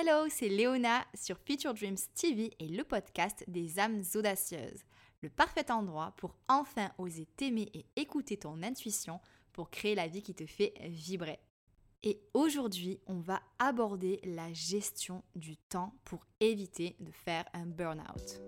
Hello, c'est Léona sur Future Dreams TV et le podcast des âmes audacieuses. Le parfait endroit pour enfin oser t'aimer et écouter ton intuition pour créer la vie qui te fait vibrer. Et aujourd'hui, on va aborder la gestion du temps pour éviter de faire un burn-out.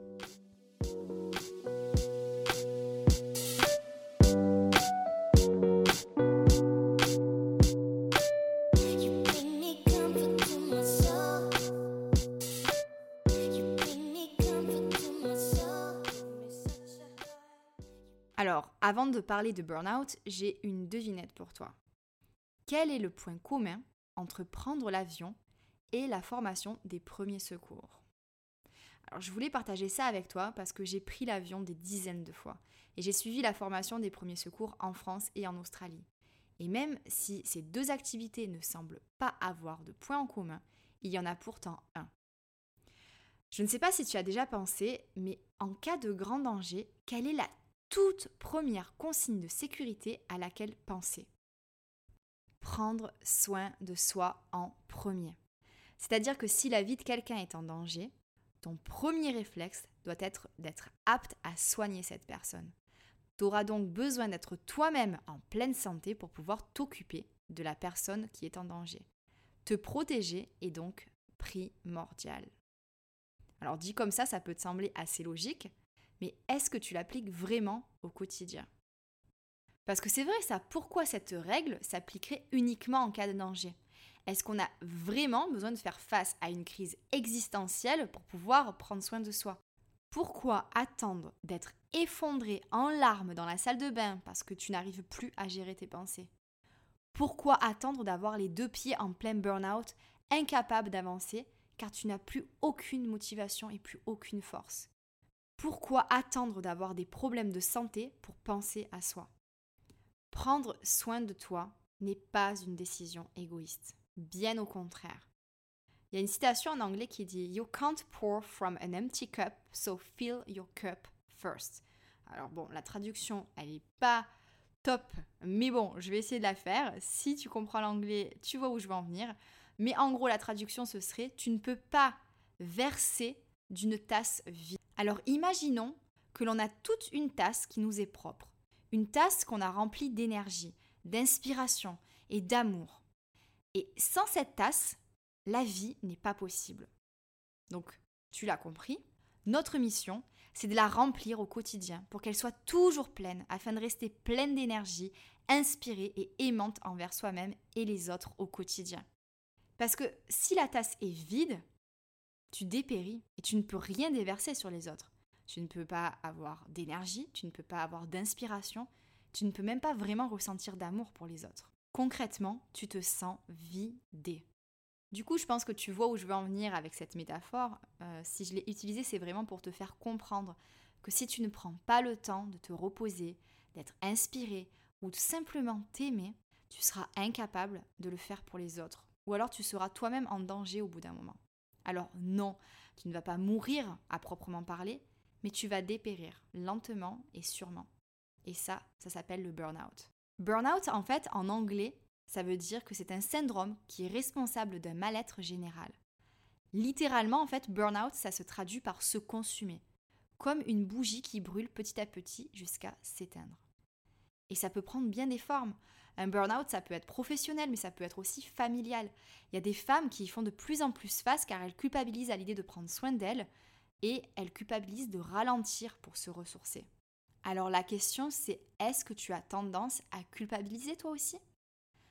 Avant de parler de burn-out, j'ai une devinette pour toi. Quel est le point commun entre prendre l'avion et la formation des premiers secours? Alors, je voulais partager ça avec toi parce que j'ai pris l'avion des dizaines de fois et j'ai suivi la formation des premiers secours en France et en Australie. Et même si ces deux activités ne semblent pas avoir de points en commun, il y en a pourtant un. Je ne sais pas si tu as déjà pensé, mais en cas de grand danger, quelle est la toute première consigne de sécurité à laquelle penser. Prendre soin de soi en premier. C'est-à-dire que si la vie de quelqu'un est en danger, ton premier réflexe doit être d'être apte à soigner cette personne. Tu auras donc besoin d'être toi-même en pleine santé pour pouvoir t'occuper de la personne qui est en danger. Te protéger est donc primordial. Alors dit comme ça, ça peut te sembler assez logique, mais est-ce que tu l'appliques vraiment au quotidien? Parce que c'est vrai ça, pourquoi cette règle s'appliquerait uniquement en cas de danger? Est-ce qu'on a vraiment besoin de faire face à une crise existentielle pour pouvoir prendre soin de soi? Pourquoi attendre d'être effondré en larmes dans la salle de bain parce que tu n'arrives plus à gérer tes pensées? Pourquoi attendre d'avoir les deux pieds en plein burn-out, incapable d'avancer car tu n'as plus aucune motivation et plus aucune force? Pourquoi attendre d'avoir des problèmes de santé pour penser à soi? Prendre soin de toi n'est pas une décision égoïste, bien au contraire. Il y a une citation en anglais qui dit You can't pour from an empty cup, so fill your cup first. Alors bon, la traduction, elle n'est pas top, mais bon, je vais essayer de la faire. Si tu comprends l'anglais, tu vois où je veux en venir. Mais en gros, la traduction, ce serait Tu ne peux pas verser d'une tasse vide. Alors imaginons que l'on a toute une tasse qui nous est propre, une tasse qu'on a remplie d'énergie, d'inspiration et d'amour. Et sans cette tasse, la vie n'est pas possible. Donc, tu l'as compris, notre mission, c'est de la remplir au quotidien pour qu'elle soit toujours pleine, afin de rester pleine d'énergie, inspirée et aimante envers soi-même et les autres au quotidien. Parce que si la tasse est vide, tu dépéris et tu ne peux rien déverser sur les autres. Tu ne peux pas avoir d'énergie, tu ne peux pas avoir d'inspiration, tu ne peux même pas vraiment ressentir d'amour pour les autres. Concrètement, tu te sens vidé. Du coup, je pense que tu vois où je veux en venir avec cette métaphore. Euh, si je l'ai utilisée, c'est vraiment pour te faire comprendre que si tu ne prends pas le temps de te reposer, d'être inspiré ou de simplement t'aimer, tu seras incapable de le faire pour les autres. Ou alors tu seras toi-même en danger au bout d'un moment. Alors non, tu ne vas pas mourir à proprement parler, mais tu vas dépérir lentement et sûrement. Et ça, ça s'appelle le burn-out. Burn-out, en fait, en anglais, ça veut dire que c'est un syndrome qui est responsable d'un mal-être général. Littéralement, en fait, burn-out, ça se traduit par se consumer, comme une bougie qui brûle petit à petit jusqu'à s'éteindre. Et ça peut prendre bien des formes. Un burn-out, ça peut être professionnel, mais ça peut être aussi familial. Il y a des femmes qui y font de plus en plus face car elles culpabilisent à l'idée de prendre soin d'elles et elles culpabilisent de ralentir pour se ressourcer. Alors la question c'est est-ce que tu as tendance à culpabiliser toi aussi?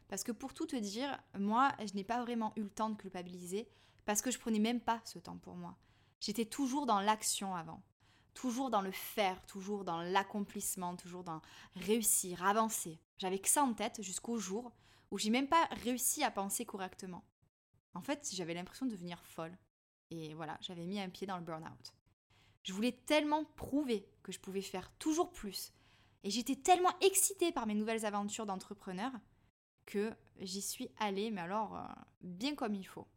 Parce que pour tout te dire, moi je n'ai pas vraiment eu le temps de culpabiliser parce que je prenais même pas ce temps pour moi. J'étais toujours dans l'action avant toujours dans le faire, toujours dans l'accomplissement, toujours dans réussir, avancer. J'avais que ça en tête jusqu'au jour où j'ai même pas réussi à penser correctement. En fait, j'avais l'impression de devenir folle. Et voilà, j'avais mis un pied dans le burn-out. Je voulais tellement prouver que je pouvais faire toujours plus. Et j'étais tellement excitée par mes nouvelles aventures d'entrepreneur que j'y suis allée, mais alors euh, bien comme il faut.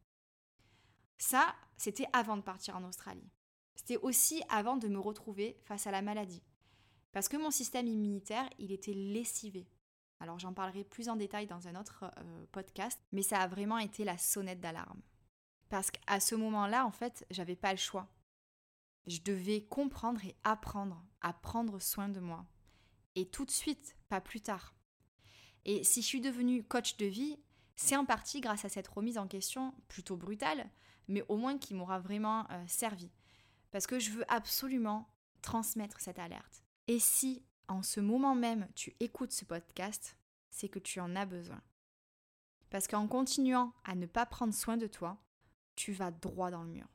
Ça, c'était avant de partir en Australie. C'était aussi avant de me retrouver face à la maladie. Parce que mon système immunitaire, il était lessivé. Alors j'en parlerai plus en détail dans un autre euh, podcast, mais ça a vraiment été la sonnette d'alarme. Parce qu'à ce moment-là, en fait, j'avais pas le choix. Je devais comprendre et apprendre à prendre soin de moi. Et tout de suite, pas plus tard. Et si je suis devenue coach de vie, c'est en partie grâce à cette remise en question plutôt brutale, mais au moins qui m'aura vraiment euh, servi. Parce que je veux absolument transmettre cette alerte. Et si en ce moment même tu écoutes ce podcast, c'est que tu en as besoin. Parce qu'en continuant à ne pas prendre soin de toi, tu vas droit dans le mur.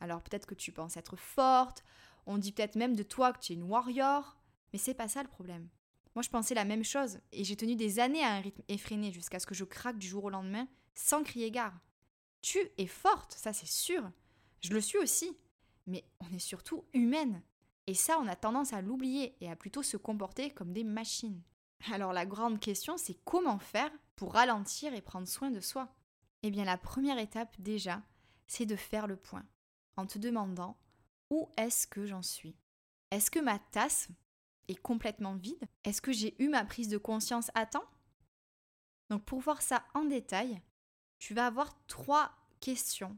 Alors peut-être que tu penses être forte, on dit peut-être même de toi que tu es une warrior, mais c'est pas ça le problème. Moi je pensais la même chose et j'ai tenu des années à un rythme effréné jusqu'à ce que je craque du jour au lendemain sans crier gare. Tu es forte, ça c'est sûr. Je le suis aussi. Mais on est surtout humaine. Et ça, on a tendance à l'oublier et à plutôt se comporter comme des machines. Alors la grande question, c'est comment faire pour ralentir et prendre soin de soi? Eh bien la première étape déjà, c'est de faire le point en te demandant où est-ce que j'en suis? Est-ce que ma tasse est complètement vide? Est-ce que j'ai eu ma prise de conscience à temps? Donc pour voir ça en détail, tu vas avoir trois questions.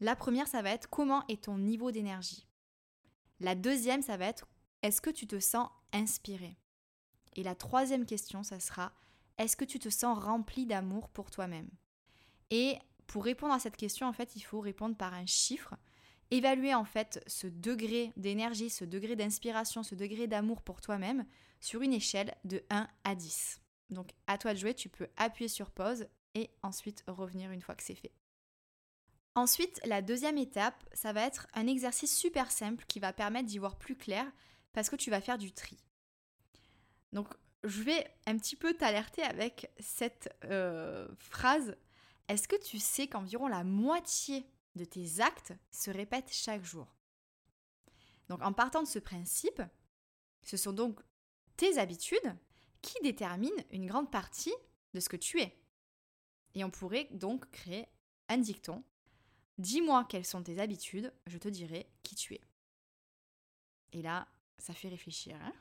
La première, ça va être comment est ton niveau d'énergie? La deuxième, ça va être est-ce que tu te sens inspiré? Et la troisième question, ça sera est-ce que tu te sens rempli d'amour pour toi-même? Et pour répondre à cette question, en fait, il faut répondre par un chiffre. Évaluer en fait ce degré d'énergie, ce degré d'inspiration, ce degré d'amour pour toi-même sur une échelle de 1 à 10. Donc à toi de jouer, tu peux appuyer sur pause et ensuite revenir une fois que c'est fait. Ensuite, la deuxième étape, ça va être un exercice super simple qui va permettre d'y voir plus clair parce que tu vas faire du tri. Donc je vais un petit peu t'alerter avec cette euh, phrase. Est-ce que tu sais qu'environ la moitié de tes actes se répètent chaque jour? Donc en partant de ce principe, ce sont donc tes habitudes qui déterminent une grande partie de ce que tu es. Et on pourrait donc créer un dicton. Dis-moi quelles sont tes habitudes, je te dirai qui tu es. Et là, ça fait réfléchir. Hein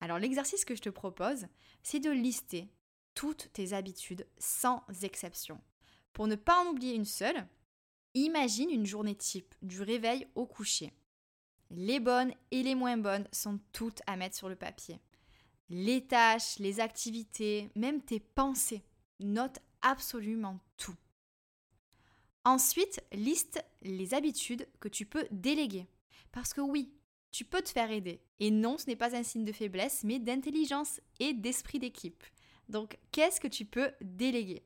Alors l'exercice que je te propose, c'est de lister toutes tes habitudes sans exception. Pour ne pas en oublier une seule, Imagine une journée type, du réveil au coucher. Les bonnes et les moins bonnes sont toutes à mettre sur le papier. Les tâches, les activités, même tes pensées. Note absolument. Ensuite, liste les habitudes que tu peux déléguer. Parce que oui, tu peux te faire aider. Et non, ce n'est pas un signe de faiblesse, mais d'intelligence et d'esprit d'équipe. Donc, qu'est-ce que tu peux déléguer?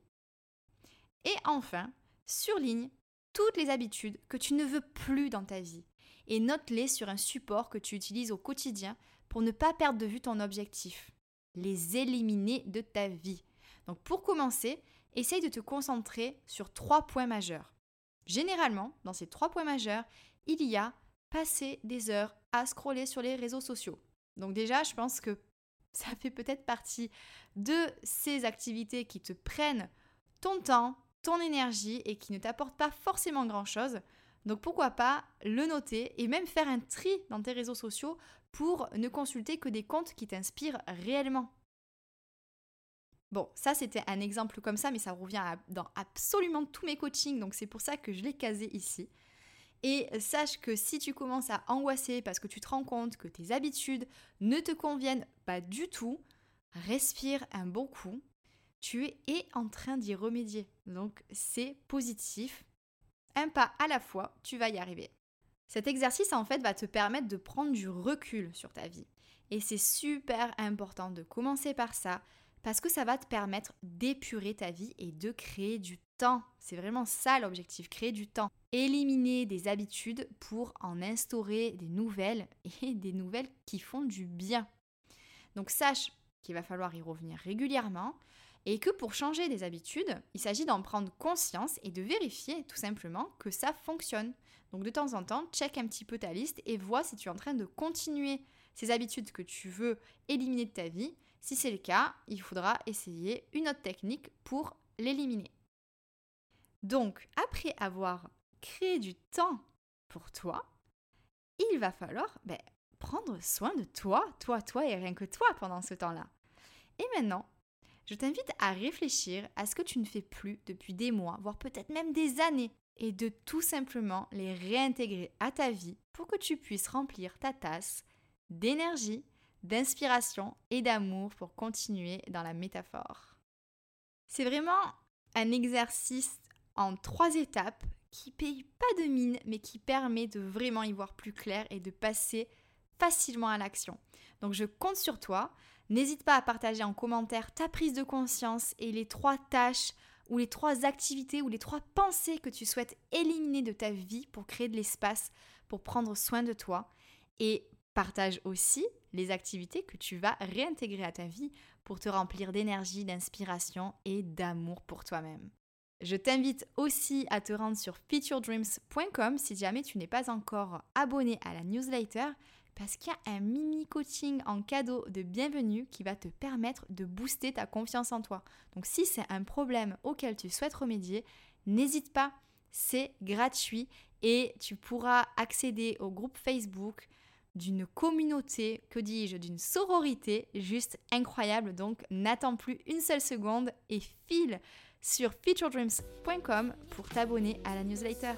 Et enfin, surligne toutes les habitudes que tu ne veux plus dans ta vie et note-les sur un support que tu utilises au quotidien pour ne pas perdre de vue ton objectif. Les éliminer de ta vie. Donc pour commencer, essaye de te concentrer sur trois points majeurs. Généralement, dans ces trois points majeurs, il y a passer des heures à scroller sur les réseaux sociaux. Donc déjà, je pense que ça fait peut-être partie de ces activités qui te prennent ton temps, ton énergie et qui ne t'apporte pas forcément grand-chose. Donc pourquoi pas le noter et même faire un tri dans tes réseaux sociaux pour ne consulter que des comptes qui t'inspirent réellement. Bon, ça c'était un exemple comme ça, mais ça revient dans absolument tous mes coachings, donc c'est pour ça que je l'ai casé ici. Et sache que si tu commences à angoisser parce que tu te rends compte que tes habitudes ne te conviennent pas du tout, respire un bon coup tu es en train d'y remédier. Donc c'est positif. Un pas à la fois, tu vas y arriver. Cet exercice en fait va te permettre de prendre du recul sur ta vie. Et c'est super important de commencer par ça parce que ça va te permettre d'épurer ta vie et de créer du temps. C'est vraiment ça l'objectif, créer du temps. Éliminer des habitudes pour en instaurer des nouvelles et des nouvelles qui font du bien. Donc sache qu'il va falloir y revenir régulièrement, et que pour changer des habitudes, il s'agit d'en prendre conscience et de vérifier tout simplement que ça fonctionne. Donc de temps en temps, check un petit peu ta liste et vois si tu es en train de continuer ces habitudes que tu veux éliminer de ta vie. Si c'est le cas, il faudra essayer une autre technique pour l'éliminer. Donc, après avoir créé du temps pour toi, il va falloir ben, prendre soin de toi, toi, toi et rien que toi pendant ce temps-là. Et maintenant, Je t'invite à réfléchir à ce que tu ne fais plus depuis des mois, voire peut-être même des années, et de tout simplement les réintégrer à ta vie pour que tu puisses remplir ta tasse d'énergie, d'inspiration et d'amour pour continuer dans la métaphore. C'est vraiment un exercice en trois étapes qui paye pas de mine mais qui permet de vraiment y voir plus clair et de passer facilement à l'action. Donc je compte sur toi. N'hésite pas à partager en commentaire ta prise de conscience et les trois tâches ou les trois activités ou les trois pensées que tu souhaites éliminer de ta vie pour créer de l'espace, pour prendre soin de toi. Et partage aussi les activités que tu vas réintégrer à ta vie pour te remplir d'énergie, d'inspiration et d'amour pour toi-même. Je t'invite aussi à te rendre sur featuredreams.com si jamais tu n'es pas encore abonné à la newsletter parce qu'il y a un mini coaching en cadeau de bienvenue qui va te permettre de booster ta confiance en toi. Donc si c'est un problème auquel tu souhaites remédier, n'hésite pas, c'est gratuit et tu pourras accéder au groupe Facebook d'une communauté, que dis-je, d'une sororité juste incroyable. Donc n'attends plus une seule seconde et file sur featuredreams.com pour t'abonner à la newsletter.